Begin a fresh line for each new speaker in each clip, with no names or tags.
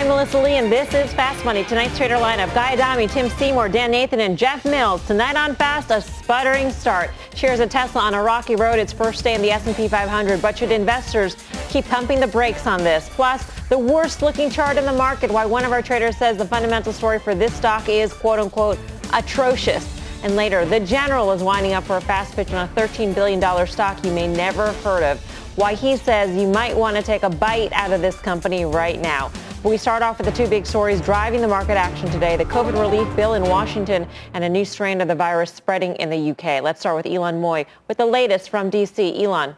I'm Melissa Lee, and this is Fast Money. Tonight's trader lineup, Guy Adami, Tim Seymour, Dan Nathan, and Jeff Mills. Tonight on Fast, a sputtering start. Shares of Tesla on a rocky road its first day in the S&P 500, but should investors keep pumping the brakes on this? Plus, the worst-looking chart in the market, why one of our traders says the fundamental story for this stock is, quote-unquote, atrocious. And later, the general is winding up for a fast pitch on a $13 billion stock you may never have heard of. Why he says you might want to take a bite out of this company right now. We start off with the two big stories driving the market action today, the COVID relief bill in Washington and a new strain of the virus spreading in the UK. Let's start with Ylan Mui with the latest from D.C. Elon.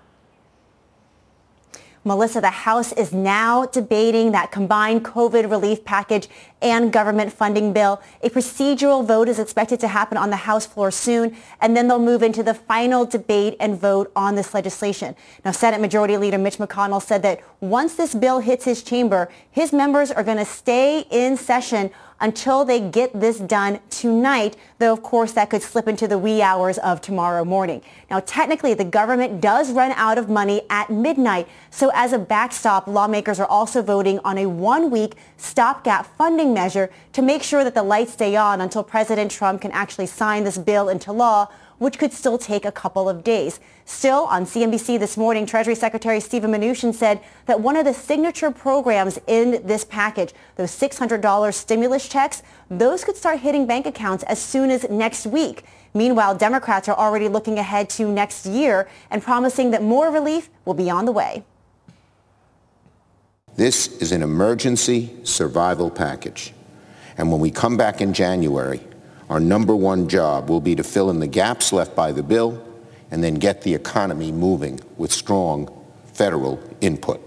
Melissa, the House is now debating that combined COVID relief package and government funding bill. A procedural vote is expected to happen on the House floor soon, and then they'll move into the final debate and vote on this legislation. Now, Senate Majority Leader Mitch McConnell said that once this bill hits his chamber, his members are going to stay in session until they get this done tonight, though of course that could slip into the wee hours of tomorrow morning. Now technically the government does run out of money at midnight, so as a backstop, lawmakers are also voting on a one-week stopgap funding measure to make sure that the lights stay on until President Trump can actually sign this bill into law which could still take a couple of days. Still, on CNBC this morning, Treasury Secretary Steven Mnuchin said that one of the signature programs in this package, those $600 stimulus checks, those could start hitting bank accounts as soon as next week. Meanwhile, Democrats are already looking ahead to next year and promising that more relief will be on the way.
This is an emergency survival package. And when we come back in January, our number one job will be to fill in the gaps left by the bill and then get the economy moving with strong federal input.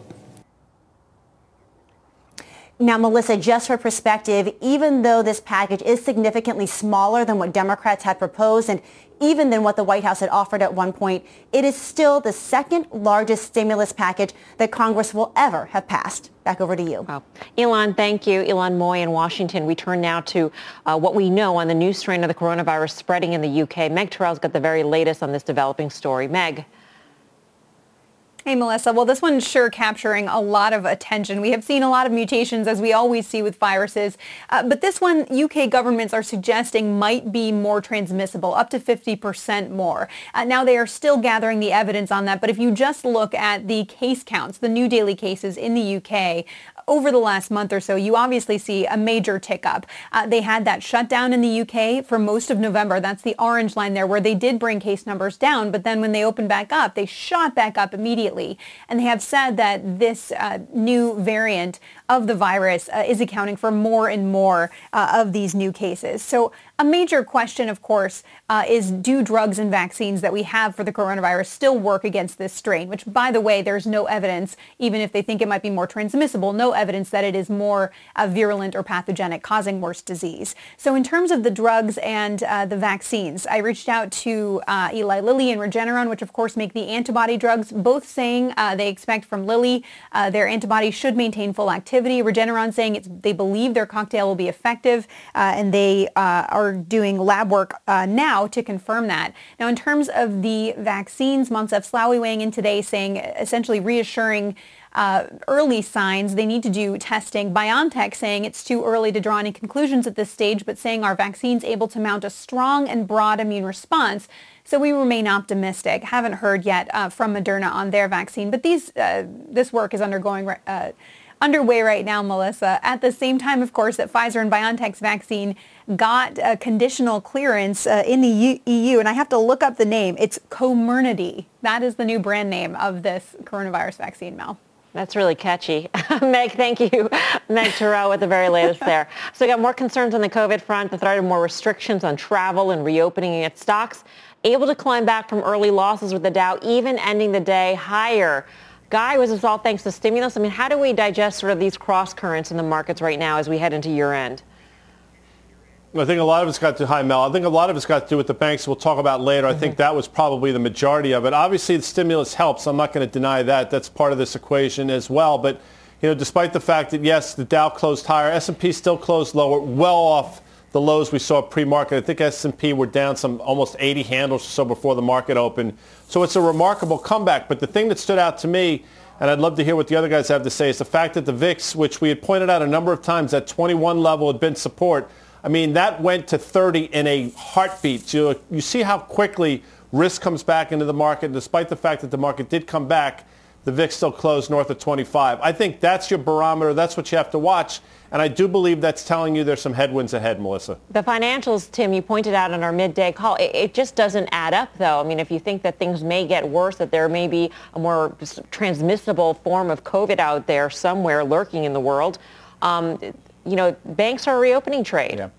Now, Melissa, just for perspective, even though this package is significantly smaller than what Democrats had proposed and even than what the White House had offered at one point, it is still the second largest stimulus package that Congress will ever have passed. Back over to you.
Wow. Ylan, thank you. Ylan Mui in Washington. We turn now to uh, what we know on the new strain of the coronavirus spreading in the UK. Meg Terrell's got the very latest on this developing story. Meg.
Hey, Melissa. Well, this one's sure capturing a lot of attention. We have seen a lot of mutations, as we always see with viruses. Uh, but this one, UK governments are suggesting might be more transmissible, up to 50% more. Uh, now, they are still gathering the evidence on that. But if you just look at the case counts, the new daily cases in the UK, over the last month or so, you obviously see a major tick up. Uh, they had that shutdown in the UK for most of November. That's the orange line there where they did bring case numbers down, but then when they opened back up, they shot back up immediately. And they have said that this uh, new variant of the virus uh, is accounting for more and more uh, of these new cases. So a major question, of course, uh, is do drugs and vaccines that we have for the coronavirus still work against this strain? Which, by the way, there's no evidence, even if they think it might be more transmissible, no evidence that it is more uh, virulent or pathogenic, causing worse disease. So in terms of the drugs and uh, the vaccines, I reached out to uh, Eli Lilly and Regeneron, which of course make the antibody drugs, both saying they expect from Lilly their antibody should maintain full activity. Regeneron saying they believe their cocktail will be effective, uh, and they uh, are doing lab work uh, now to confirm that. Now, in terms of the vaccines, Moncef Slaoui weighing in today saying essentially reassuring uh, early signs. They need to do testing. BioNTech saying it's too early to draw any conclusions at this stage, but saying our vaccine's able to mount a strong and broad immune response. So we remain optimistic. Haven't heard yet uh, from Moderna on their vaccine, but these uh, this work is undergoing uh, underway right now, Melissa. At the same time, of course, that Pfizer and BioNTech's vaccine got a conditional clearance uh, in the EU, and I have to look up the name. It's Comirnaty. That is the new brand name of this coronavirus vaccine, Mel.
That's really catchy. Meg, thank you. Meg Terrell with the very latest there. So we got more concerns on the COVID front, the threat of more restrictions on travel and reopening its stocks, able to climb back from early losses with the Dow even ending the day higher Guy, was this all thanks to stimulus? I mean, how do we digest sort of these cross currents in the markets right now as we head into year end?
I think a lot of it's got to, hi Mel, I think a lot of it's got to do with the banks we'll talk about later. Mm-hmm. I think mm-hmm. that was probably the majority of it. Obviously the stimulus helps. I'm not going to deny that. That's part of this equation as well. But, you know, despite the fact that, yes, the Dow closed higher, S&P still closed lower, well off the lows we saw pre-market. I think S&P were down some almost 80 handles or so before the market opened. So it's a remarkable comeback. But the thing that stood out to me, and I'd love to hear what the other guys have to say, is the fact that the VIX, which we had pointed out a number of times, at 21 level had been support, I mean, that went to 30 in a heartbeat. So you see how quickly risk comes back into the market. Despite the fact that the market did come back, the VIX still closed north of 25. I think that's your barometer. That's what you have to watch. And I do believe that's telling you there's some headwinds ahead, Melissa.
The financials, Tim, you pointed out in our midday call, it, it, just doesn't add up, though. I mean, if you think that things may get worse, that there may be a more transmissible form of COVID out there somewhere lurking in the world, um, you know, banks are reopening trade.
Yeah.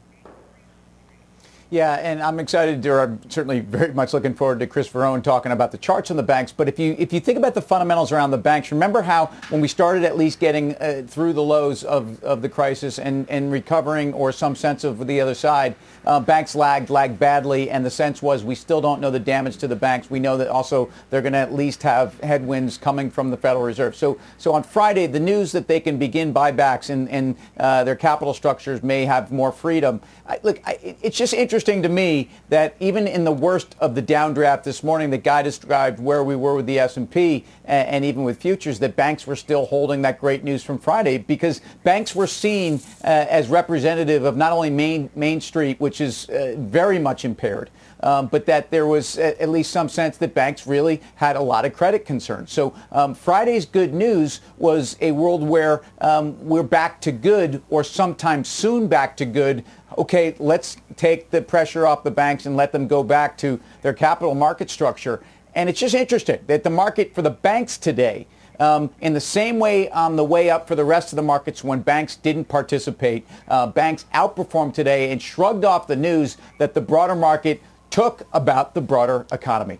Yeah, and I'm excited, or I'm certainly very much looking forward to Chris Verrone talking about the charts on the banks. But if you if you think about the fundamentals around the banks, remember how when we started at least getting uh, through the lows of, of the crisis and, and recovering or some sense of the other side, uh, banks lagged, lagged badly, and the sense was we still don't know the damage to the banks. We know that also they're going to at least have headwinds coming from the Federal Reserve. So so on Friday, the news that they can begin buybacks and, and uh, their capital structures may have more freedom. I, look, I, it's just interesting interesting to me that even in the worst of the downdraft this morning, the guy described where we were with the S&P and, and even with futures, that banks were still holding that great news from Friday because banks were seen uh, as representative of not only Main, Main Street, which is uh, very much impaired, um, but that there was at least some sense that banks really had a lot of credit concerns. So um, Friday's good news was a world where um, we're back to good or sometime soon back to good okay, let's take the pressure off the banks and let them go back to their capital market structure. And it's just interesting that the market for the banks today, um, in the same way on the way up for the rest of the markets when banks didn't participate, uh, banks outperformed today and shrugged off the news that the broader market took about the broader economy.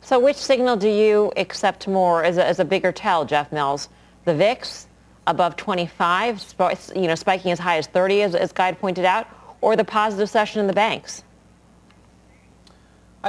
So which signal do you accept more as a, as a bigger tell, Jeff Mills? The VIX, above 25, you know, spiking as high as 30, as, as Guy pointed out, or the positive session in the banks?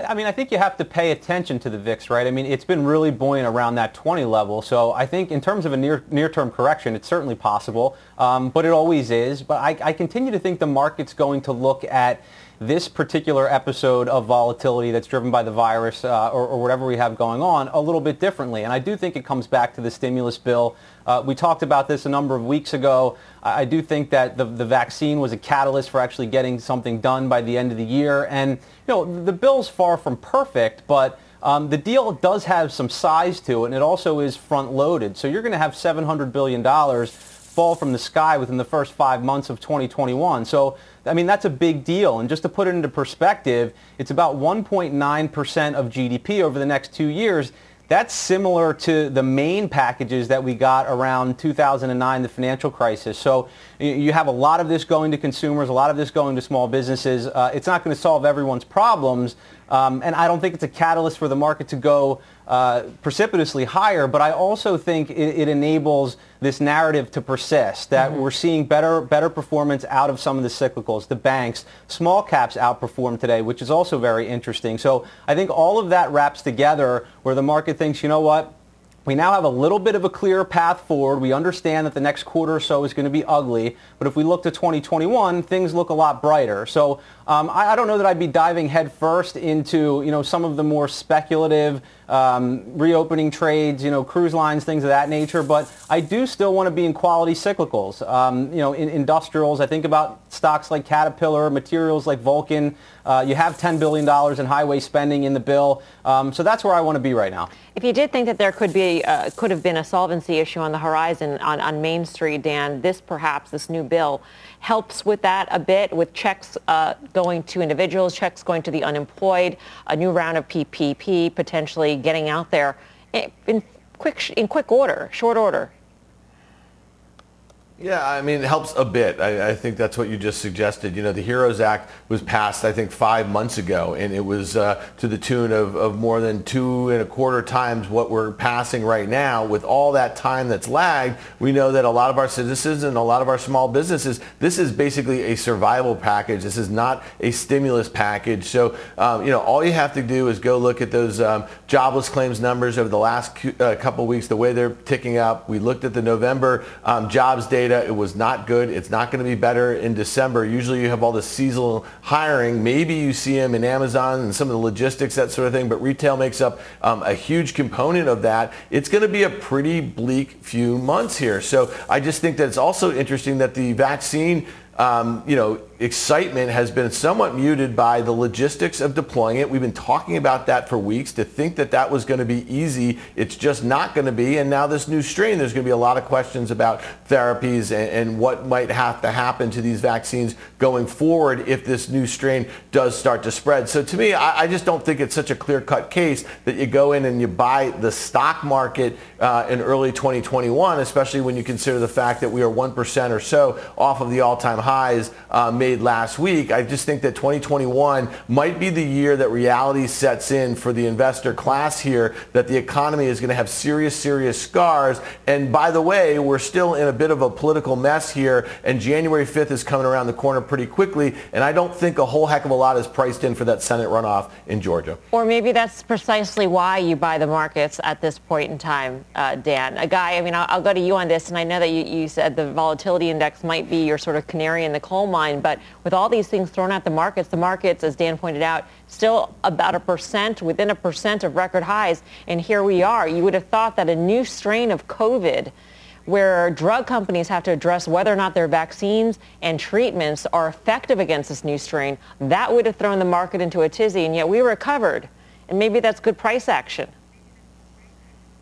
I, mean, I think you have to pay attention to the VIX, right? I mean, it's been really buoyant around that 20 level. So I think in terms of a near, near-term correction, it's certainly possible, um, but it always is. But I, I continue to think the market's going to look at this particular episode of volatility that's driven by the virus uh, or, or, whatever we have going on a little bit differently. And I do think it comes back to the stimulus bill. Uh, we talked about this a number of weeks ago. I, I do think that the, the vaccine was a catalyst for actually getting something done by the end of the year. And, you know, the bill's far from perfect, but um, the deal does have some size to it, and it also is front-loaded. So you're going to have $700 billion fall from the sky within the first five months of 2021. So, I mean, that's a big deal. And just to put it into perspective, it's about 1.9% of GDP over the next two years. That's similar to the main packages that we got around 2009, the financial crisis. So you have a lot of this going to consumers, a lot of this going to small businesses. Uh, it's not going to solve everyone's problems, um, and I don't think it's a catalyst for the market to go uh, precipitously higher, but I also think it, it, enables this narrative to persist, that mm-hmm. we're seeing better, better performance out of some of the cyclicals, the banks. Small caps outperformed today, which is also very interesting. So I think all of that wraps together where the market thinks, you know what, we now have a little bit of a clear path forward. We understand that the next quarter or so is going to be ugly, but if we look to 2021, things look a lot brighter. So um, I, I, don't know that I'd be diving headfirst into you know some of the more speculative um, reopening trades, you know cruise lines, things of that nature. But I do still want to be in quality cyclicals. Um, you know, in industrials, I think about stocks like Caterpillar, materials like Vulcan. Uh, you have $10 billion in highway spending in the bill. Um, so that's where I want to be right now.
If you did think that there could be, uh, could have been a solvency issue on the horizon on, on Main Street, Dan, this perhaps, this new bill, helps with that a bit with checks uh, going to individuals, checks going to the unemployed, a new round of PPP potentially getting out there in quick, in quick order, short order.
Yeah, I mean, it helps a bit. I, I, think that's what you just suggested. You know, the HEROES Act was passed, I think, five months ago, and it was uh, to the tune of, of more than two and a quarter times what we're passing right now. With all that time that's lagged, we know that a lot of our citizens and a lot of our small businesses, this is basically a survival package. This is not a stimulus package. So, um, you know, all you have to do is go look at those um, jobless claims numbers over the last cu- uh, couple weeks, the way they're ticking up. We looked at the November um, jobs data data. It was not good. It's not going to be better in December. Usually you have all the seasonal hiring. Maybe you see them in Amazon and some of the logistics, that sort of thing, but retail makes up um, a huge component of that. It's going to be a pretty bleak few months here. So I just think that it's also interesting that the vaccine um, you know, excitement has been somewhat muted by the logistics of deploying it. We've been talking about that for weeks. To think that that was going to be easy, it's just not going to be. And now this new strain, there's going to be a lot of questions about therapies and, and what might have to happen to these vaccines going forward if this new strain does start to spread. So to me, I, I just don't think it's such a clear-cut case that you go in and you buy the stock market uh, in early 2021, especially when you consider the fact that we are 1% or so off of the all-time highs uh, made last week. I just think that 2021 might be the year that reality sets in for the investor class here, that the economy is going to have serious, serious scars. And by the way, we're still in a bit of a political mess here, and January 5th is coming around the corner pretty quickly, and I don't think a whole heck of a lot is priced in for that Senate runoff in Georgia.
Or maybe that's precisely why you buy the markets at this point in time, uh, Dan. A guy, I mean, I'll, I'll, go to you on this, and I know that you, you said the volatility index might be your sort of canary in the coal mine. But with all these things thrown at the markets, the markets, as Dan pointed out, still about a percent, within a percent of record highs. And here we are. You would have thought that a new strain of COVID where drug companies have to address whether or not their vaccines and treatments are effective against this new strain, that would have thrown the market into a tizzy, and yet we recovered. And maybe that's good price action.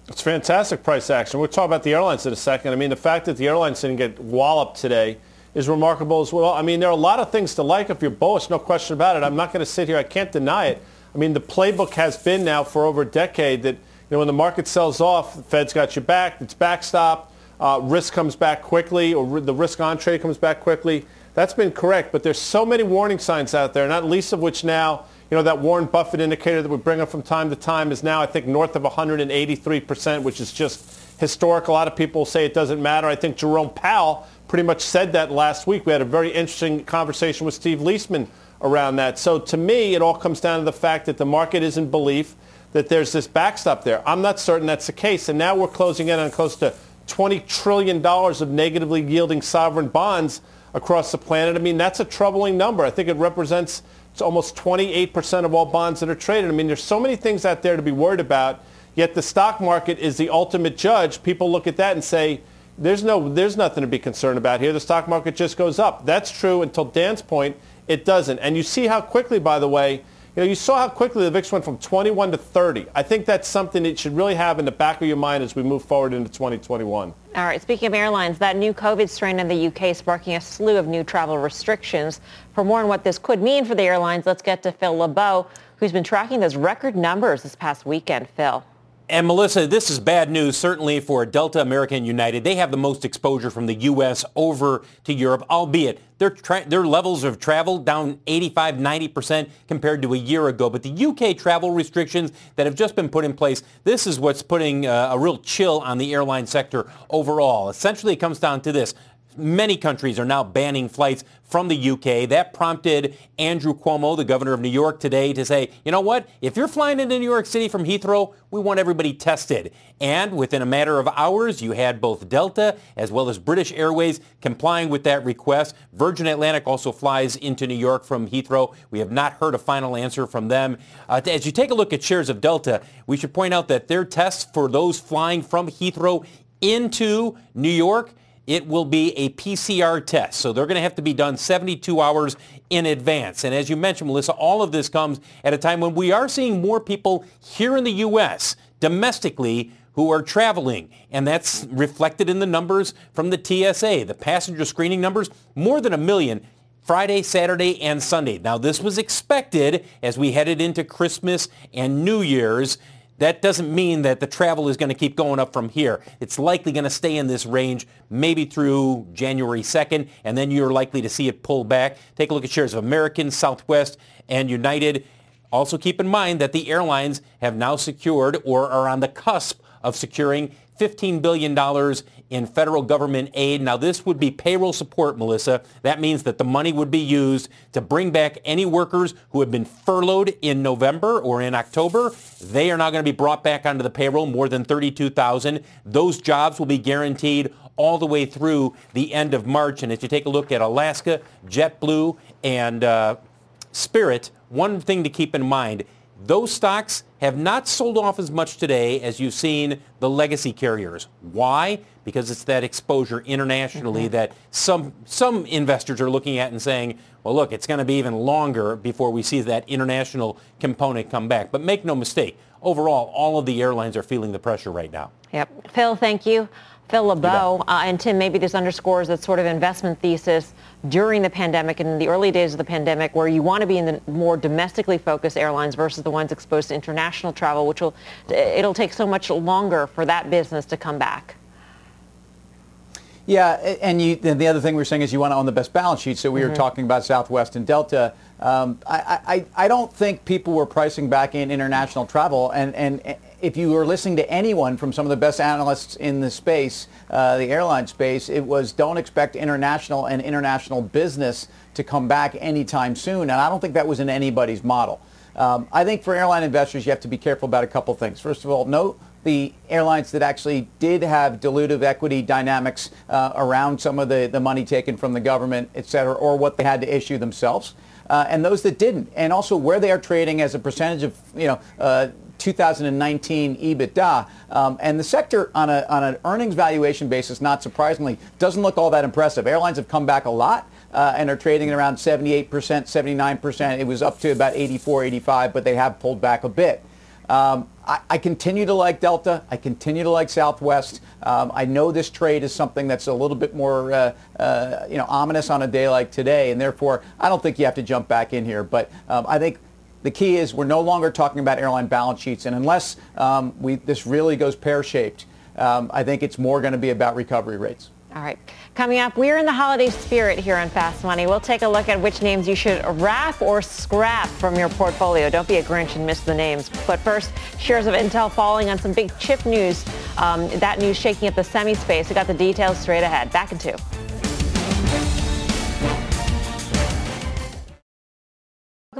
It's fantastic price action. We'll talk about the airlines in a second. I mean, the fact that the airlines didn't get walloped today is remarkable as well. I mean, there are a lot of things to like if you're bullish, no question about it. I'm not going to sit here. I can't deny it. I mean, the playbook has been now for over a decade that, you know, when the market sells off, the Fed's got your back, it's backstop, uh, risk comes back quickly, or the risk on trade comes back quickly. That's been correct, but there's so many warning signs out there, not least of which now, you know, that Warren Buffett indicator that we bring up from time to time is now, I think, north of 183%, which is just historic. A lot of people say it doesn't matter. I think Jerome Powell pretty much said that last week. We had a very interesting conversation with Steve Liesman around that. So to me, it all comes down to the fact that the market is in belief that there's this backstop there. I'm not certain that's the case. And now we're closing in on close to $20 trillion of negatively yielding sovereign bonds across the planet. I mean, that's a troubling number. I think it represents almost 28% of all bonds that are traded. I mean, there's so many things out there to be worried about, yet the stock market is the ultimate judge. People look at that and say, there's no there's nothing to be concerned about here. The stock market just goes up. That's true until Dan's point, it doesn't. And you see how quickly, by the way, you know, you saw how quickly the VIX went from 21 to 30. I think that's something that should really have in the back of your mind as we move forward into 2021.
All right, speaking of airlines, that new COVID strain in the UK sparking a slew of new travel restrictions. For more on what this could mean for the airlines, let's get to Phil LeBeau, who's been tracking those record numbers this past weekend. Phil.
And Melissa, this is bad news, certainly for Delta American United. They have the most exposure from the U.S. over to Europe, albeit their, tra- their levels of travel down 85, 90% compared to a year ago. But the U.K. travel restrictions that have just been put in place, this is what's putting uh, a real chill on the airline sector overall. Essentially, it comes down to this many countries are now banning flights from the UK. That prompted Andrew Cuomo, the governor of New York, today to say, you know what? If you're flying into New York City from Heathrow, we want everybody tested. And within a matter of hours, you had both Delta as well as British Airways complying with that request. Virgin Atlantic also flies into New York from Heathrow. We have not heard a final answer from them. Uh, as you take a look at shares of Delta, we should point out that their tests for those flying from Heathrow into New York it will be a PCR test. So they're going to have to be done 72 hours in advance. And as you mentioned, Melissa, all of this comes at a time when we are seeing more people here in the U.S. domestically who are traveling. And that's reflected in the numbers from the TSA. The passenger screening numbers, more than a million Friday, Saturday, and Sunday. Now, this was expected as we headed into Christmas and New Year's. That doesn't mean that the travel is going to keep going up from here. It's likely going to stay in this range maybe through January 2nd, and then you're likely to see it pull back. Take a look at shares of American, Southwest, and United. Also keep in mind that the airlines have now secured or are on the cusp of securing $15 billion in federal government aid. Now, this would be payroll support, Melissa. That means that the money would be used to bring back any workers who have been furloughed in November or in October. They are now going to be brought back onto the payroll, more than 32,000. Those jobs will be guaranteed all the way through the end of March. And if you take a look at Alaska, JetBlue, and uh, Spirit, one thing to keep in mind, those stocks have not sold off as much today as you've seen the legacy carriers. Why? Because it's that exposure internationally mm-hmm. that some some investors are looking at and saying, well, look, it's going to be even longer before we see that international component come back. But make no mistake, overall, all of the airlines are feeling the pressure right now.
Yep. Phil, thank you. Phil LeBeau. Uh, and Tim, maybe this underscores that sort of investment thesis during the pandemic and in the early days of the pandemic where you want to be in the more domestically focused airlines versus the ones exposed to international travel, which will, it'll take so much longer for that business to come back.
Yeah, and you, the other thing we are saying is you want to own the best balance sheet. So we mm-hmm. were talking about Southwest and Delta. Um, I, I, I don't think people were pricing back in international travel, and, and if you were listening to anyone from some of the best analysts in the space, uh, the airline space, it was don't expect international and international business to come back anytime soon. And I don't think that was in anybody's model. Um, I think for airline investors, you have to be careful about a couple things. First of all, note the airlines that actually did have dilutive equity dynamics uh, around some of the, the money taken from the government, et cetera, or what they had to issue themselves. Uh, and those that didn't, and also where they are trading as a percentage of, you know, uh, 2019 EBITDA. Um, and the sector, on, a, on an earnings valuation basis, not surprisingly, doesn't look all that impressive. Airlines have come back a lot. Uh, and are trading at around 78%, 79%. It was up to about 84, 85, but they have pulled back a bit. Um, I, I, continue to like Delta. I continue to like Southwest. Um, I know this trade is something that's a little bit more, uh, uh, you know, ominous on a day like today, and therefore I don't think you have to jump back in here. But um, I think the key is we're no longer talking about airline balance sheets, and unless um, we, this really goes pear-shaped, um, I think it's more going to be about recovery rates.
All right. Coming up, we're in the holiday spirit here on Fast Money. We'll take a look at which names you should wrap or scrap from your portfolio. Don't be a Grinch and miss the names. But first, shares of Intel falling on some big chip news. Um, that news shaking up the semi space. We got the details straight ahead. Back in two.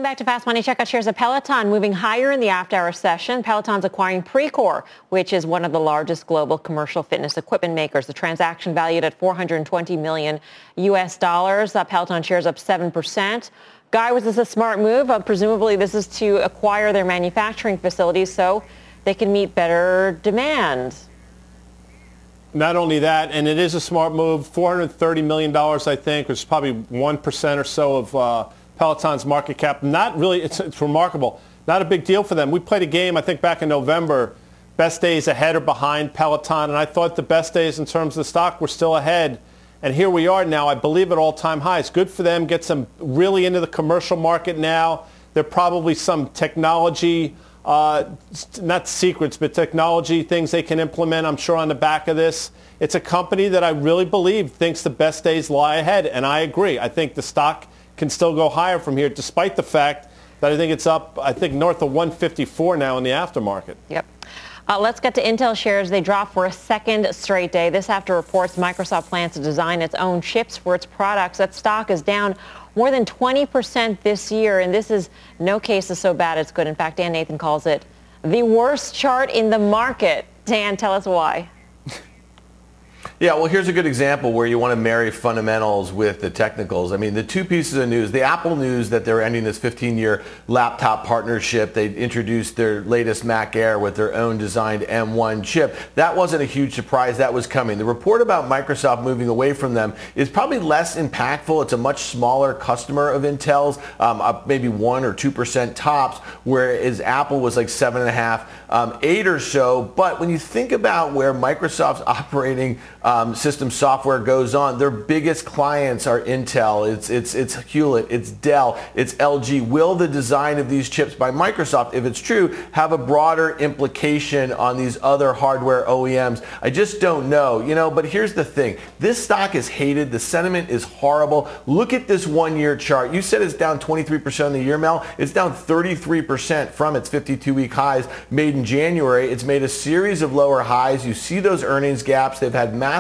Back to Fast Money. Check out shares of Peloton moving higher in the after-hour session. Peloton's acquiring Precor, which is one of the largest global commercial fitness equipment makers. The transaction valued at 420 million U.S. dollars. Uh, Peloton shares up 7%. Guy, was this a smart move? Uh, presumably this is to acquire their manufacturing facilities so they can meet better demand.
Not only that, and it is a smart move, $430 million, I think, which is probably 1% or so of uh, Peloton's market cap. Not really, it's, it's remarkable. Not a big deal for them. We played a game, I think, back in November. Best days ahead or behind Peloton, and I thought the best days in terms of the stock were still ahead. And here we are now, I believe, at all-time highs. Good for them. Get some really into the commercial market now. There are probably some technology, uh, not secrets, but technology things they can implement, I'm sure, on the back of this. It's a company that I really believe thinks the best days lie ahead, and I agree. I think the stock can still go higher from here, despite the fact that I think it's up, I think, north of 154 now in the aftermarket.
Yep. Uh, let's get to Intel shares. They dropped for a second straight day. This after reports Microsoft plans to design its own chips for its products. That stock is down more than 20% this year, and this is no case is so bad it's good. In fact, Dan Nathan calls it the worst chart in the market. Dan, tell us why.
Yeah, well, here's a good example where you want to marry fundamentals with the technicals. I mean, the two pieces of news, the Apple news that they're ending this 15-year laptop partnership. They introduced their latest Mac Air with their own designed M1 chip. That wasn't a huge surprise. That was coming. The report about Microsoft moving away from them is probably less impactful. It's a much smaller customer of Intel's, um, maybe 1 or 2% tops, whereas Apple was like 7.5, um, 8 or so. But when you think about where Microsoft's operating um, system software goes on. Their biggest clients are Intel, it's, it's, it's Hewlett, it's Dell, it's LG. Will the design of these chips by Microsoft, if it's true, have a broader implication on these other hardware OEMs? I just don't know, you know, but here's the thing. This stock is hated. The sentiment is horrible. Look at this one-year chart. You said it's down 23% in the year, Mel. It's down 33% from its 52-week highs made in January. It's made a series of lower highs. You see those earnings gaps. They've had massive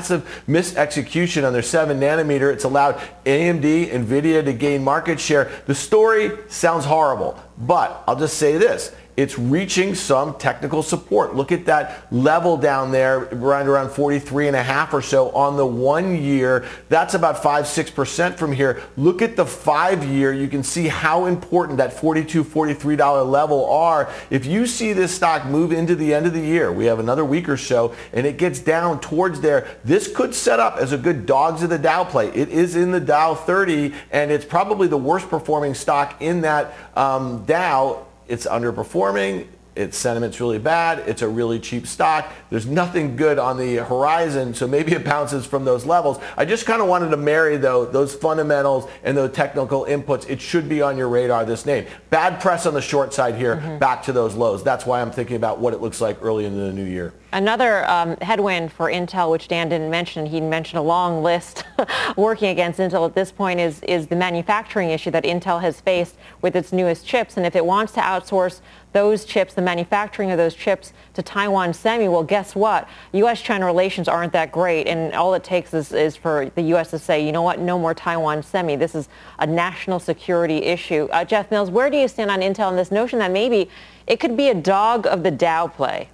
misexecution on their 7 nanometer. It's allowed AMD, NVIDIA to gain market share. The story sounds horrible, but I'll just say this it's reaching some technical support. Look at that level down there, around around 43 and a half or so on the one year. That's about 5, 6% from here. Look at the five year. You can see how important that 42, $43 level are. If you see this stock move into the end of the year, we have another week or so, and it gets down towards there, this could set up as a good dogs of the Dow play. It is in the Dow 30, and it's probably the worst performing stock in that um, Dow it's underperforming. Its sentiment's really bad. It's a really cheap stock. There's nothing good on the horizon, so maybe it bounces from those levels. I just kind of wanted to marry, though, those fundamentals and those technical inputs. It should be on your radar, this name. Bad press on the short side here, mm-hmm. back to those lows. That's why I'm thinking about what it looks like early in the new year.
Another um, headwind for Intel, which Dan didn't mention, he mentioned a long list working against Intel at this point, is, is the manufacturing issue that Intel has faced with its newest chips. And if it wants to outsource those chips, the manufacturing of those chips to Taiwan Semi, well, guess what? U.S.-China relations aren't that great, and all it takes is, is for the U.S. to say, you know what, no more Taiwan Semi. This is a national security issue. Uh, Jeff Mills, where do you stand on Intel and this notion that maybe it could be a dog of the Dow play?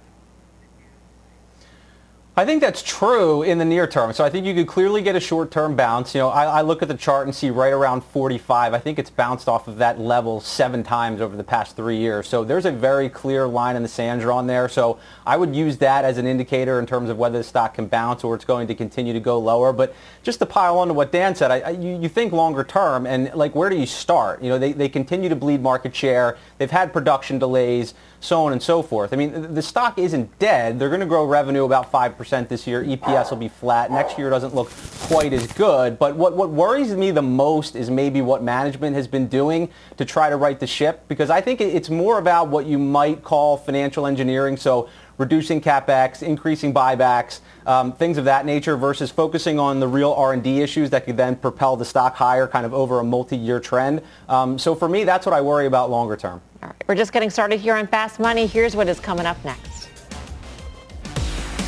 I think that's true in the near term. So I think you could clearly get a short-term bounce. You know, I, I, look at the chart and see right around 45. I think it's bounced off of that level seven times over the past three years. So there's a very clear line in the sand drawn there. So I would use that as an indicator in terms of whether the stock can bounce or it's going to continue to go lower. But just to pile on to what Dan said, I, I, you, you, think longer term and like where do you start? You know, they, they continue to bleed market share. They've had production delays so on and so forth. I mean, the stock isn't dead. They're going to grow revenue about 5% this year. EPS will be flat. Next year doesn't look quite as good. But what, what worries me the most is maybe what management has been doing to try to right the ship because I think it's more about what you might call financial engineering. So reducing capex, increasing buybacks, um, things of that nature versus focusing on the real R&D issues that could then propel the stock higher kind of over a multi-year trend. Um, so for me, that's what I worry about longer term.
All right, we're just getting started here on Fast Money. Here's what is coming up next.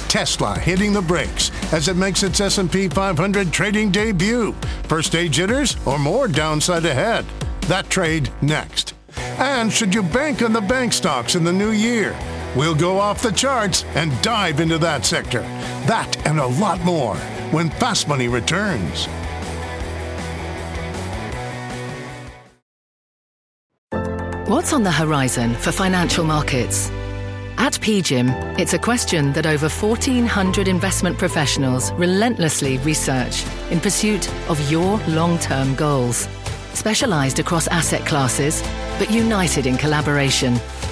Tesla hitting the brakes as it makes its S&P 500 trading debut. First day jitters or more downside ahead? That trade next. And should you bank on the bank stocks in the new year? We'll go off the charts and dive into that sector. That and a lot more when Fast Money returns.
What's on the horizon for financial markets? At PGIM, it's a question that over 1,400 investment professionals relentlessly research in pursuit of your long-term goals. Specialized across asset classes, but united in collaboration,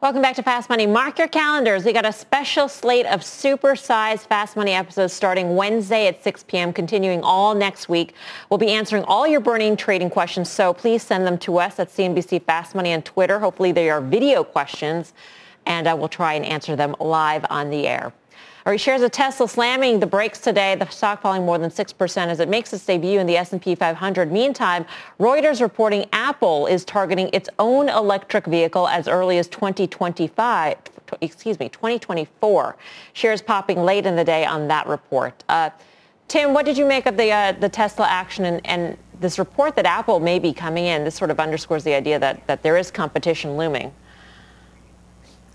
Welcome back to Fast Money. Mark your calendars. We got a special slate of super-sized Fast Money episodes starting Wednesday at 6 p.m., continuing all next week. We'll be answering all your burning trading questions, so please send them to us at CNBC Fast Money on Twitter. Hopefully they are video questions, and uh, I will try and answer them live on the air. Our shares of Tesla slamming the brakes today, the stock falling more than 6% as it makes its debut in the S&P 500. Meantime, Reuters reporting Apple is targeting its own electric vehicle as early as 2025 excuse me, 2024. Shares popping late in the day on that report. Uh, Tim, what did you make of the uh, the Tesla action and, and, this report that Apple may be coming in? This sort of underscores the idea that, that there is competition looming.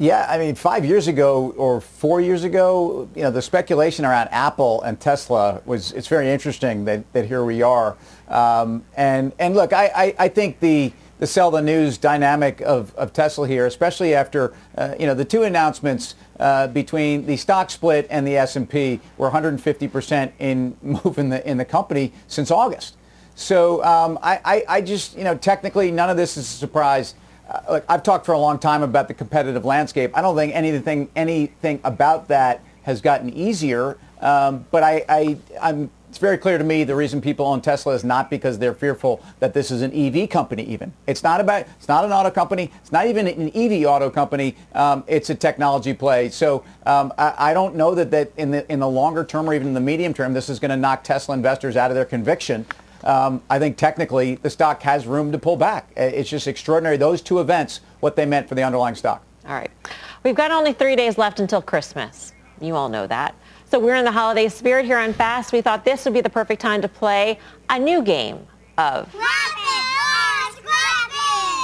Yeah, I mean, five years ago or four years ago, you know, the speculation around Apple and Tesla was, it's very interesting that, that here we are. Um, and, and look, I, I, I think the, the sell the news dynamic of, of Tesla here, especially after, uh, you know, the two announcements uh, between the stock split and the S&P. We're 150% in move in the in the company since August. So um, I, I, I, just, you know, technically none of this is a surprise. Uh, look, I've talked for a long time about the competitive landscape. I don't think anything anything about that has gotten easier. Um, but I, I, I'm it's very clear to me the reason people own Tesla is not because they're fearful that this is an EV company even. It's not about, it's not an auto company. It's not even an EV auto company. Um, it's a technology play. So um, I, I, don't know that, that in the, in the longer term or even in the medium term, this is going to knock Tesla investors out of their conviction. Um, I think technically the stock has room to pull back. It's just extraordinary. Those two events, what they meant for the underlying stock.
All right. We've got only three days left until Christmas. You all know that. So we're in the holiday spirit here on Fast. We thought this would be the perfect time to play a new game of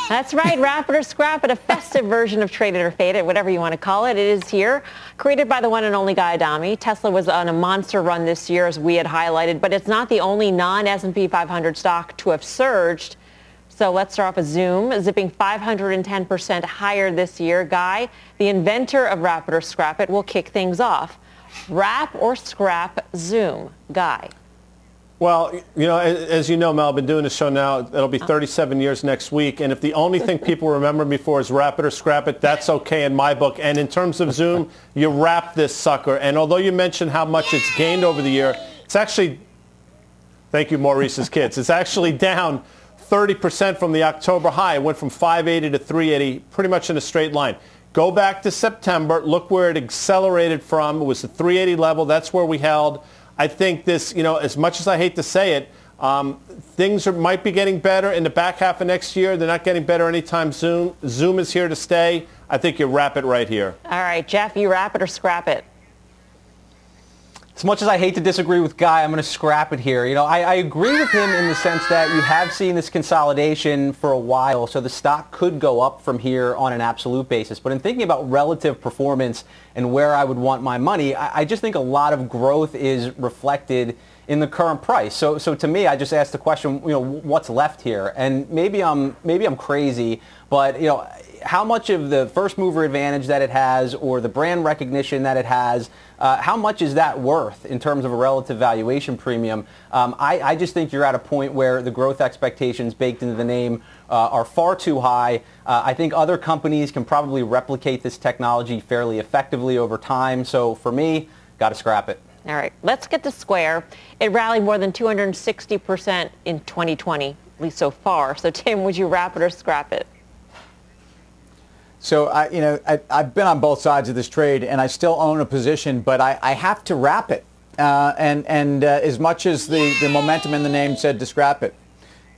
that's right, Wrap It or Scrap It, a festive version of Trade It or Fade It, whatever you want to call it. It is here, created by the one and only Guy Adami. Tesla was on a monster run this year, as we had highlighted, but it's not the only non-S&P 500 stock to have surged. So let's start off with Zoom, zipping 510% higher this year. Guy, the inventor of Wrap It or Scrap It, will kick things off. Wrap or scrap Zoom. Guy.
Well, you know, as you know, Mel, I've been doing this show now. It'll be 37 years next week. And if the only thing people remember me for is wrap it or scrap it, that's okay in my book. And in terms of Zoom, you wrap this sucker. And although you mentioned how much it's gained over the year, it's actually, thank you, Maurice's kids, it's actually down 30% from the October high. It went from 580 to 380, pretty much in a straight line. Go back to September. Look where it accelerated from. It was the 380 level. That's where we held. I think this, you know, as much as I hate to say it, um, things are, might be getting better in the back half of next year. They're not getting better anytime soon. Zoom is here to stay. I think you wrap it right here.
All right, Jeff, you wrap it or scrap it?
As much as I hate to disagree with Guy, I'm going to scrap it here. You know, I, I, agree with him in the sense that you have seen this consolidation for a while, so the stock could go up from here on an absolute basis. But in thinking about relative performance and where I would want my money, I, I just think a lot of growth is reflected in the current price. So, so to me, I just asked the question, you know, what's left here? And maybe I'm maybe I'm crazy, but you know, how much of the first mover advantage that it has or the brand recognition that it has, uh, how much is that worth in terms of a relative valuation premium? Um, I, I, just think you're at a point where the growth expectations baked into the name uh, are far too high. Uh, I think other companies can probably replicate this technology fairly effectively over time. So for me, got to scrap it.
All right, let's get to Square. It rallied more than 260% in 2020, at least so far. So Tim, would you wrap it or scrap it?
So I, you know, I, have been on both sides of this trade, and I still own a position, but I, I have to wrap it. Uh, and and uh, as much as the, the momentum in the name said to scrap it,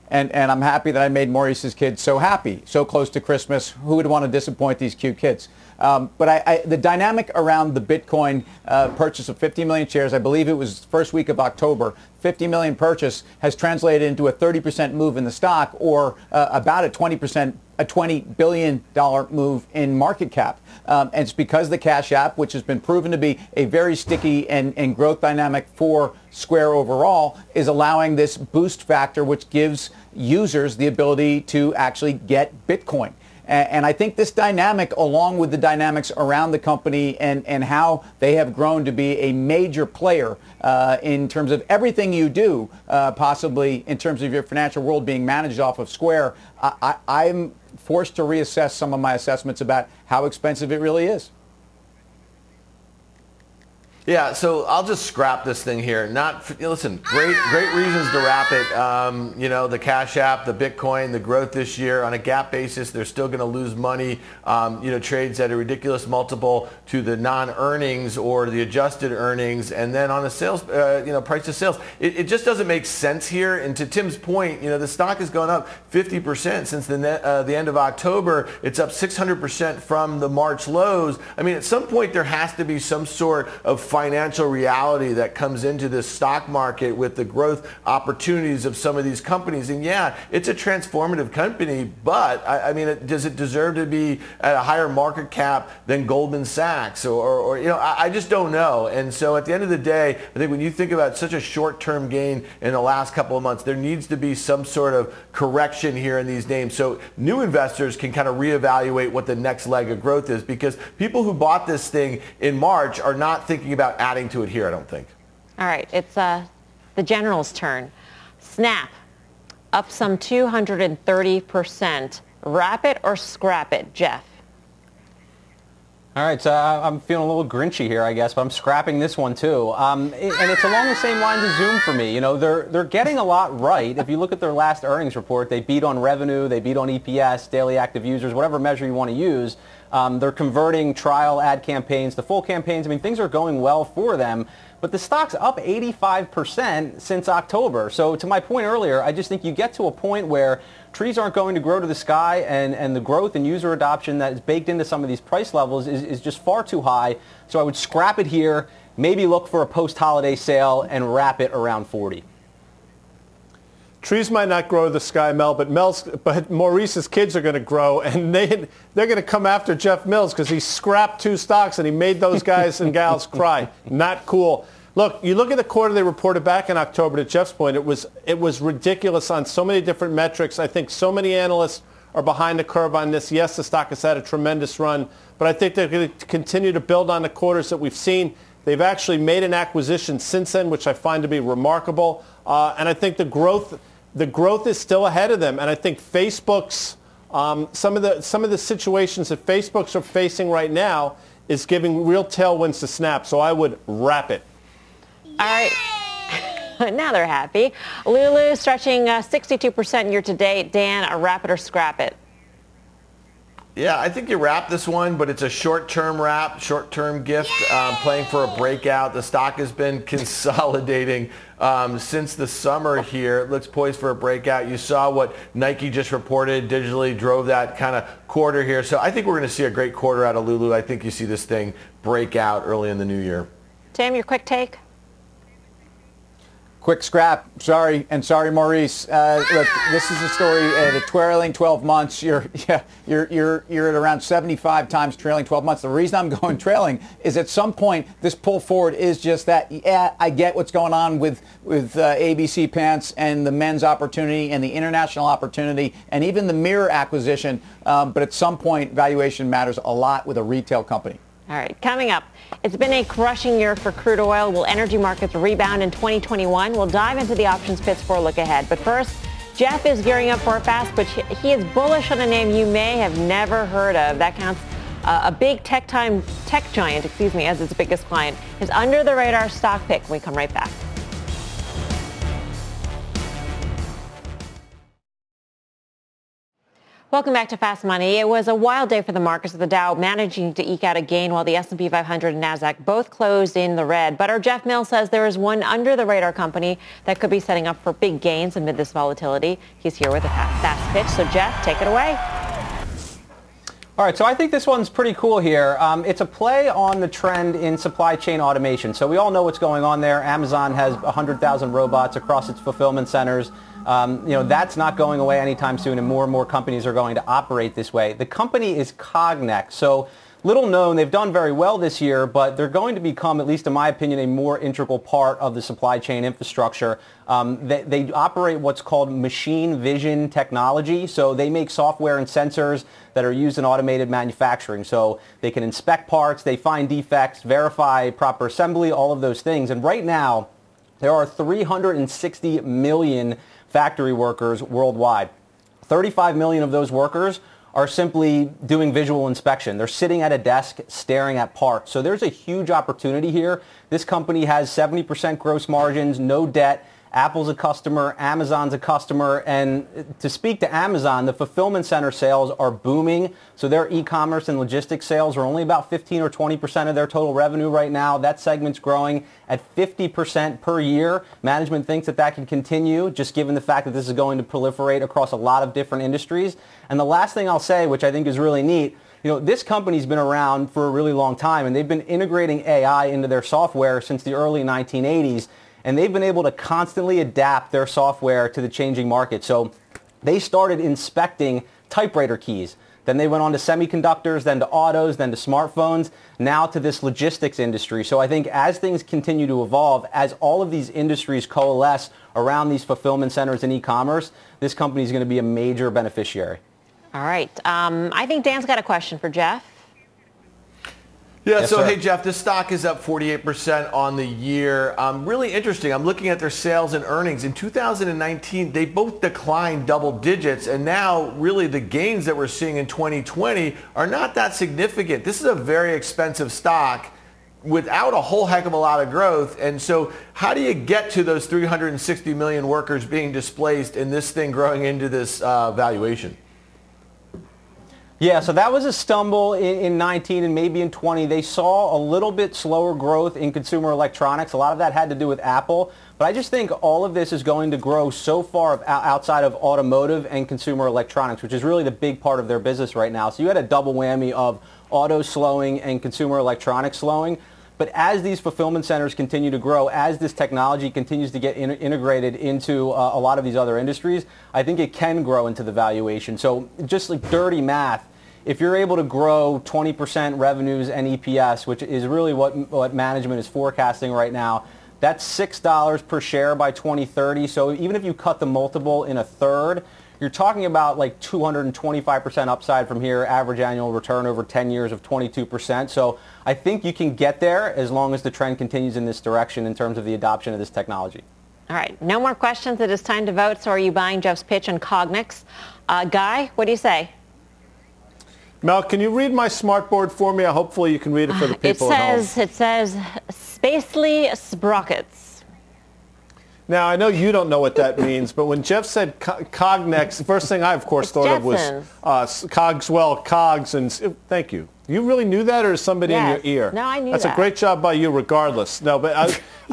and and I'm happy that I made Maurice's kids so happy, so close to Christmas. Who would want to disappoint these cute kids? Um, but I, I, the dynamic around the Bitcoin uh, purchase of 50 million shares, I believe it was first week of October, 50 million purchase has translated into a 30% move in the stock or uh, about a 20% a $20 billion move in market cap. Um, and it's because the Cash App, which has been proven to be a very sticky and, and growth dynamic for Square overall, is allowing this boost factor, which gives users the ability to actually get Bitcoin. And I think this dynamic, along with the dynamics around the company and, and how they have grown to be a major player uh, in terms of everything you do, uh, possibly in terms of your financial world being managed off of Square, I, I'm forced to reassess some of my assessments about how expensive it really is.
Yeah, so I'll just scrap this thing here. Not listen, great great reasons to wrap it. Um, you know, the Cash App, the Bitcoin, the growth this year on a GAAP basis, they're still going to lose money. Um, you know, trades at a ridiculous multiple to the non-earnings or the adjusted earnings, and then on the sales, uh, you know, price to sales, it, it, just doesn't make sense here. And to Tim's point, you know, the stock has gone up 50% since the net, uh, the end of October. It's up 600% from the March lows. I mean, at some point there has to be some sort of financial reality that comes into this stock market with the growth opportunities of some of these companies. And yeah, it's a transformative company, but I, I mean, it, does it deserve to be at a higher market cap than Goldman Sachs? Or, or, you know, I, I just don't know. And so at the end of the day, I think when you think about such a short-term gain in the last couple of months, there needs to be some sort of correction here in these names so new investors can kind of reevaluate what the next leg of growth is because people who bought this thing in March are not thinking about adding to it here, I don't think.
All right, it's uh, the general's turn. Snap, up some 230%. Wrap it or scrap it, Jeff?
All right, so I'm feeling a little grinchy here, I guess, but I'm scrapping this one too. Um, and it's along the same lines as Zoom for me. You know, they're they're getting a lot right. If you look at their last earnings report, they beat on revenue, they beat on EPS, daily active users, whatever measure you want to use. Um, they're converting trial ad campaigns to full campaigns. I mean, things are going well for them. But the stock's up 85% since October. So to my point earlier, I just think you get to a point where trees aren't going to grow to the sky and, and the growth and user adoption that is baked into some of these price levels is, is just far too high. So I would scrap it here, maybe look for a post-holiday sale and wrap it around 40.
Trees might not grow to the sky, Mel, but Mel's, but Maurice's kids are going to grow, and they they're going to come after Jeff Mills because he scrapped two stocks and he made those guys and gals cry. Not cool. Look, you look at the quarter they reported back in October. To Jeff's point, it was it was ridiculous on so many different metrics. I think so many analysts are behind the curve on this. Yes, the stock has had a tremendous run, but I think they're going to continue to build on the quarters that we've seen. They've actually made an acquisition since then, which I find to be remarkable. Uh, and I think the growth the growth is still ahead of them. And I think Facebook's um, some of the some of the situations that Facebook's are facing right now is giving real tailwinds to Snap. So I would wrap it.
All right. now they're happy. Lulu stretching uh, 62% year to date. Dan, a wrap it or scrap it?
Yeah, I think you wrap this one, but it's a short-term wrap, short-term gift, um, playing for a breakout. The stock has been consolidating um, since the summer here. It looks poised for a breakout. You saw what Nike just reported digitally drove that kind of quarter here. So I think we're going to see a great quarter out of Lulu. I think you see this thing break out early in the new year.
Tim, your quick take?
Quick scrap. Sorry, and sorry, Maurice. Uh, look, this is a story at a trailing 12 months. You're, yeah, you're, you're, you're at around 75 times trailing 12 months. The reason I'm going trailing is at some point this pull forward is just that. Yeah, I get what's going on with with uh, ABC pants and the men's opportunity and the international opportunity and even the mirror acquisition. Um, but at some point, valuation matters a lot with a retail company.
All right, coming up, it's been a crushing year for crude oil. Will energy markets rebound in 2021? We'll dive into the options pits for a look ahead. But first, Jeff is gearing up for a fast but He is bullish on a name you may have never heard of. That counts uh, a big tech time tech giant, excuse me, as its biggest client. His under the radar stock pick. We come right back. Welcome back to Fast Money. It was a wild day for the markets, with the Dow managing to eke out a gain while the S&P 500 and Nasdaq both closed in the red. But our Jeff Mills says there is one under-the-radar company that could be setting up for big gains amid this volatility. He's here with a fast pitch. So Jeff, take it away.
All right, so I think this one's pretty cool here. Um, it's a play on the trend in supply chain automation. So we all know what's going on there. Amazon has 100,000 robots across its fulfillment centers. Um, you know, that's not going away anytime soon, and more and more companies are going to operate this way. The company is Cognex. So little known, they've done very well this year, but they're going to become, at least in my opinion, a more integral part of the supply chain infrastructure. Um, they, they, operate what's called machine vision technology. So they make software and sensors that are used in automated manufacturing. So they can inspect parts, they find defects, verify proper assembly, all of those things. And right now, there are 360 million factory workers worldwide. 35 million of those workers are simply doing visual inspection. They're sitting at a desk staring at parts. So there's a huge opportunity here. This company has 70% gross margins, no debt, Apple's a customer, Amazon's a customer, and to speak to Amazon, the fulfillment center sales are booming. So their e-commerce and logistics sales are only about 15 or 20% of their total revenue right now. That segment's growing at 50% per year. Management thinks that that can continue, just given the fact that this is going to proliferate across a lot of different industries. And the last thing I'll say, which I think is really neat, you know, this company's been around for a really long time and they've been integrating AI into their software since the early 1980s and they've been able to constantly adapt their software to the changing market. So they started inspecting typewriter keys. Then they went on to semiconductors, then to autos, then to smartphones, now to this logistics industry. So I think as things continue to evolve, as all of these industries coalesce around these fulfillment centers and e-commerce, this company is going to be a major beneficiary.
All right. Um, I think Dan's got a question for Jeff.
Yeah,
Yes,
so
sir.
hey Jeff, this stock is up 48% on the year. Um, really interesting. I'm looking at their sales and earnings. In 2019, they both declined double digits, and now really the gains that we're seeing in 2020 are not that significant. This is a very expensive stock without a whole heck of a lot of growth. And so how do you get to those 360 million workers being displaced and this thing growing into this uh, valuation?
Yeah, so that was a stumble in, in 19 and maybe in 20. They saw a little bit slower growth in consumer electronics. A lot of that had to do with Apple. But I just think all of this is going to grow so far outside of automotive and consumer electronics, which is really the big part of their business right now. So you had a double whammy of auto slowing and consumer electronics slowing. But as these fulfillment centers continue to grow, as this technology continues to get in- integrated into uh, a lot of these other industries, I think it can grow into the valuation. So just like dirty math, if you're able to grow 20% revenues and EPS, which is really what, what management is forecasting right now, that's $6 per share by 2030. So even if you cut the multiple in a third, you're talking about like 225% upside from here, average annual return over 10 years of 22%. So I think you can get there as long as the trend continues in this direction in terms of the adoption of this technology.
All right. No more questions. It is time to vote. So are you buying Jeff's pitch on Cognex? Uh, Guy, what do you say?
Mel, can you read my smart board for me? Hopefully you can read it for the
It
people at home.
says, it says Spacely Sprockets.
Now, I know you don't know what that means, but when Jeff said co- Cognex, the first thing I, of course,
It's
thought of was uh, Cogswell, Cogs, and s- thank you. You really knew that, or is somebody
Yes.
in your ear?
No, I knew
That's
that.
a great job by you, regardless. No, but I,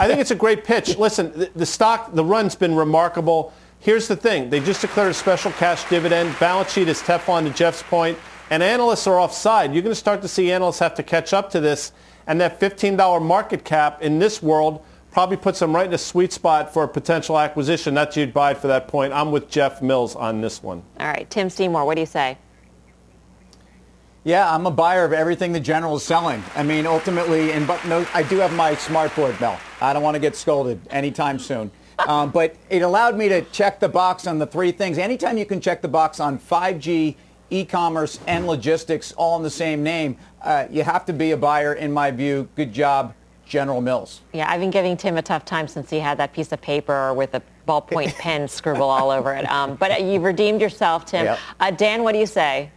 I think it's a great pitch. Listen, the, the stock, the run's been remarkable. Here's the thing. They just declared a special cash dividend. Balance sheet is Teflon, to Jeff's point, and analysts are offside. You're going to start to see analysts have to catch up to this, and that $15 market cap in this world probably puts them right in a sweet spot for a potential acquisition. That's you'd buy it for that point. I'm with Jeff Mills on this one.
All right. Tim Seymour, what do you say?
Yeah, I'm a buyer of everything the general is selling. I mean, ultimately, and but no, I do have my smart board, Mel. I don't want to get scolded anytime soon. Um, but it allowed me to check the box on the three things. Anytime you can check the box on 5G, e-commerce, and logistics all in the same name, uh, you have to be a buyer, in my view. Good job, General Mills.
Yeah, I've been giving Tim a tough time since he had that piece of paper with a ballpoint pen scribble all over it. Um, but uh, you've redeemed yourself, Tim.
Yep.
Uh, Dan, what do you say?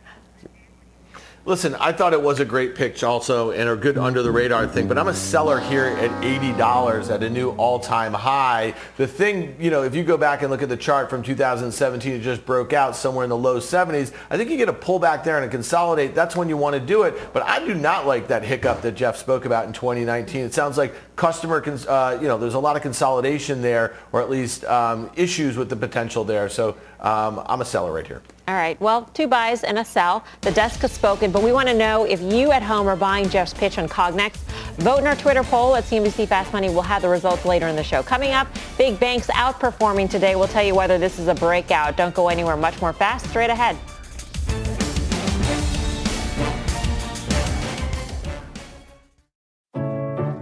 Listen, I thought it was a great pitch also and a good under the radar thing, but I'm a seller here at $80 at a new all-time high. The thing, you know, if you go back and look at the chart from 2017, it just broke out somewhere in the low 70s. I think you get a pullback there and a consolidate. That's when you want to do it. But I do not like that hiccup that Jeff spoke about in 2019. It sounds like customer, cons- uh, you know, there's a lot of consolidation there or at least um, issues with the potential there. So um, I'm a seller right here.
All right. Well, two buys and a sell. The desk has spoken, but we want to know if you at home are buying Jeff's pitch on Cognex. Vote in our Twitter poll at CNBC Fast Money. We'll have the results later in the show. Coming up, big banks outperforming today. We'll tell you whether this is a breakout. Don't go anywhere. Much more fast. Straight ahead.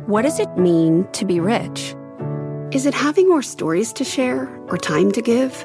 What does it mean to be rich? Is it having more stories to share or time to give?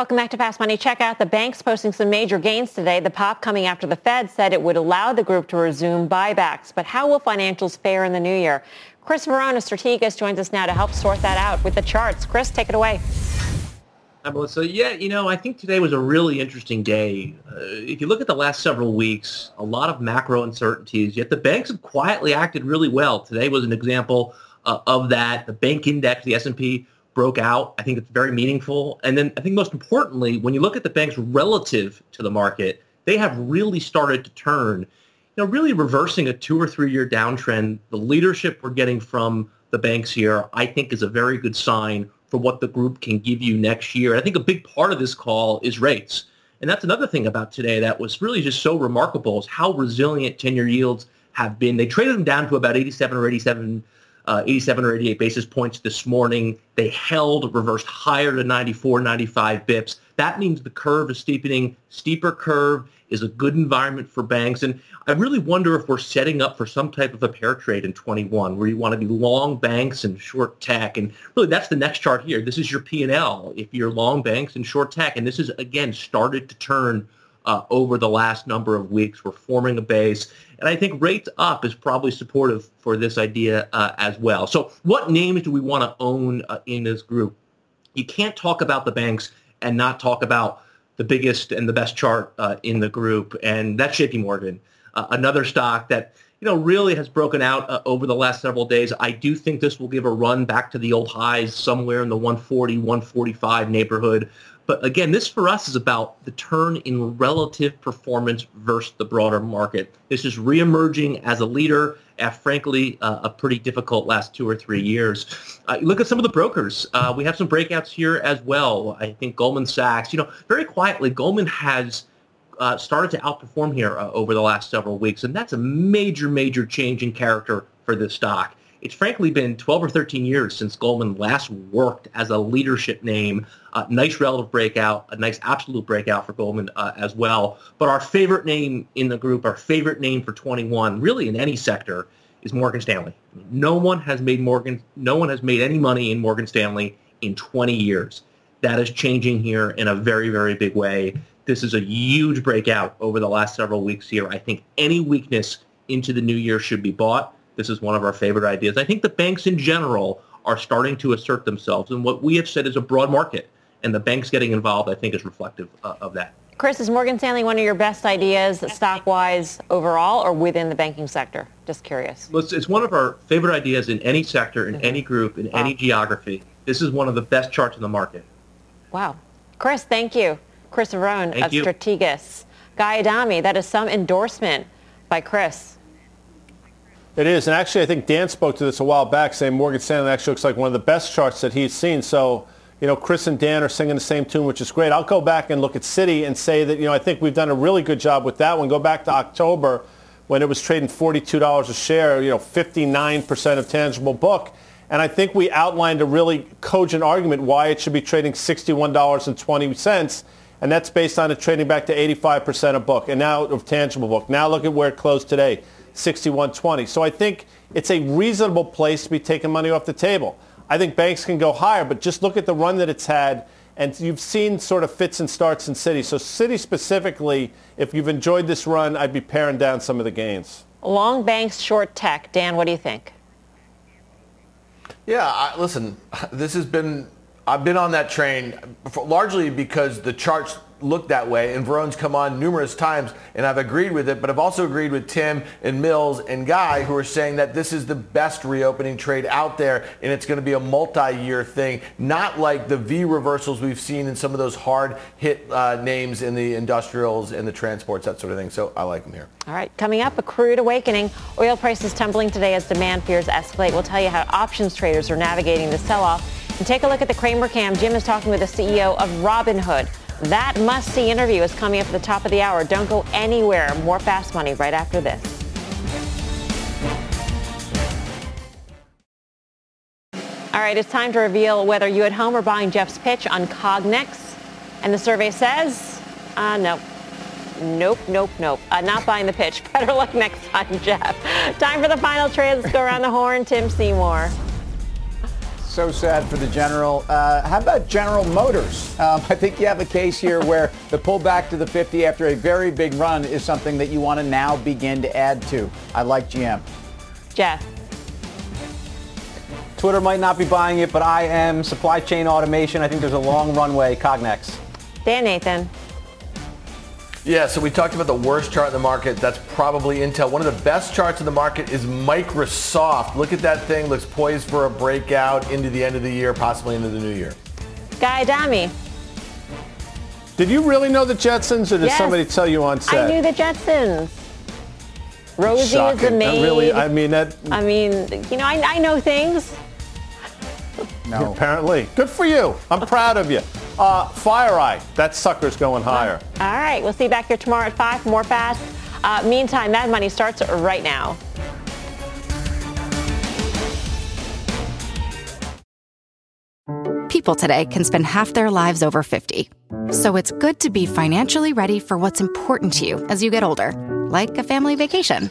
Welcome back to Fast Money. Check out the banks posting some major gains today. The pop coming after the Fed said it would allow the group to resume buybacks. But how will financials fare in the new year? Chris Verrone of Strategas joins us now to help sort that out with the charts. Chris, take it away.
Hi, Melissa. Yeah, you know, I think today was a really interesting day. Uh, if you look at the last several weeks, a lot of macro uncertainties, yet the banks have quietly acted really well. Today was an example uh, of that. The bank index, the S&P, broke out. I think it's very meaningful. And then I think most importantly, when you look at the banks relative to the market, they have really started to turn, you know, really reversing a two or three year downtrend. The leadership we're getting from the banks here, I think is a very good sign for what the group can give you next year. I think a big part of this call is rates. And that's another thing about today that was really just so remarkable is how resilient 10-year yields have been. They traded them down to about 87 or 87 uh, 87 or 88 basis points this morning. They held, reversed higher to 94, 95 bips. That means the curve is steepening. Steeper curve is a good environment for banks. And I really wonder if we're setting up for some type of a pair trade in 21 where you want to be long banks and short tech. And really that's the next chart here. This is your P&L if you're long banks and short tech. And this is, again, started to turn uh, over the last number of weeks. We're forming a base. And I think rates up is probably supportive for this idea uh, as well. So what names do we want to own uh, in this group? You can't talk about the banks and not talk about the biggest and the best chart uh, in the group, and that's JP Morgan, uh, another stock that you know really has broken out uh, over the last several days. I do think this will give a run back to the old highs somewhere in the 140, 145 neighborhood. But again, this for us is about the turn in relative performance versus the broader market. This is reemerging as a leader after, frankly, uh, a pretty difficult last two or three years. Uh, look at some of the brokers. Uh, we have some breakouts here as well. I think Goldman Sachs, you know, very quietly, Goldman has uh, started to outperform here uh, over the last several weeks, and that's a major, major change in character for this stock. It's frankly been 12 or 13 years since Goldman last worked as a leadership name. Uh, nice relative breakout, a nice absolute breakout for Goldman uh, as well. But our favorite name in the group, our favorite name for 21, really in any sector, is Morgan Stanley. No one has made Morgan, no one has made any money in Morgan Stanley in 20 years. That is changing here in a very, very big way. This is a huge breakout over the last several weeks here. I think any weakness into the new year should be bought. This is one of our favorite ideas. I think the banks in general are starting to assert themselves. And what we have said is a broad market. And the banks getting involved, I think, is reflective uh, of that.
Chris, is Morgan Stanley one of your best ideas stock-wise overall or within the banking sector? Just curious.
Well, it's, it's one of our favorite ideas in any sector, in mm-hmm. any group, in wow. any geography. This is one of the best charts in the market.
Wow. Chris, thank you. Chris Verrone of you. Strategas. Guy Adami, that is some endorsement by Chris.
It is, and actually I think Dan spoke to this a while back saying Morgan Stanley actually looks like one of the best charts that he's seen. So, you know, Chris and Dan are singing the same tune, which is great. I'll go back and look at Citi and say that, you know, I think we've done a really good job with that one. Go back to October when it was trading $42 a share, you know, 59% of tangible book. And I think we outlined a really cogent argument why it should be trading $61.20. And that's based on it trading back to 85% of book and now of tangible book. Now look at where it closed today. 61.20. So I think it's a reasonable place to be taking money off the table. I think banks can go higher, but just look at the run that it's had. And you've seen sort of fits and starts in Citi. So Citi specifically, if you've enjoyed this run, I'd be paring down some of the gains.
Long banks, short tech. Dan, what do you think?
Yeah, I, listen, this has been, I've been on that train largely because the charts look that way. And Verrone's come on numerous times, and I've agreed with it. But I've also agreed with Tim and Mills and Guy, who are saying that this is the best reopening trade out there, and it's going to be a multi-year thing, not like the V reversals we've seen in some of those hard hit uh, names in the industrials and the transports, that sort of thing. So I like them here.
All right, coming up, a crude awakening. Oil prices tumbling today as demand fears escalate. We'll tell you how options traders are navigating the sell-off. And take a look at the Cramer Cam. Jim is talking with the CEO of Robinhood. That must-see interview is coming up at the top of the hour. Don't go anywhere. More Fast Money right after this. All right, it's time to reveal whether you at home are buying Jeff's pitch on Cognex. And the survey says, uh, no. Nope, nope, nope. Uh, not buying the pitch. Better luck next time, Jeff. Time for the final trade. Let's go around the horn. Tim Seymour.
So sad for the General. Uh, how about General Motors? Um, I think you have a case here where the pullback to the 50 after a very big run is something that you want to now begin to add to. I like GM.
Jeff.
Twitter might not be buying it, but I am. Supply chain automation. I think there's a long runway. Cognex.
Dan Nathan.
Yeah, so we talked about the worst chart in the market. That's probably Intel. One of the best charts in the market is Microsoft. Look at that thing. Looks poised for a breakout into the end of the year, possibly into the new year.
Guy Adami.
Did you really know the Jetsons, or did
Yes.
somebody tell you on set?
I knew the Jetsons. Rosie was the
Shocking.
maid.
I really, I mean that.
I mean, you know, I, I know things.
No. Apparently. Good for you. I'm proud of you. Uh, FireEye. That sucker's going higher.
All right, we'll see you back here tomorrow at 5 for more fast. Uh, meantime, Mad Money starts right now.
People today can spend half their lives over 50. So it's good to be financially ready for what's important to you as you get older, like a family vacation.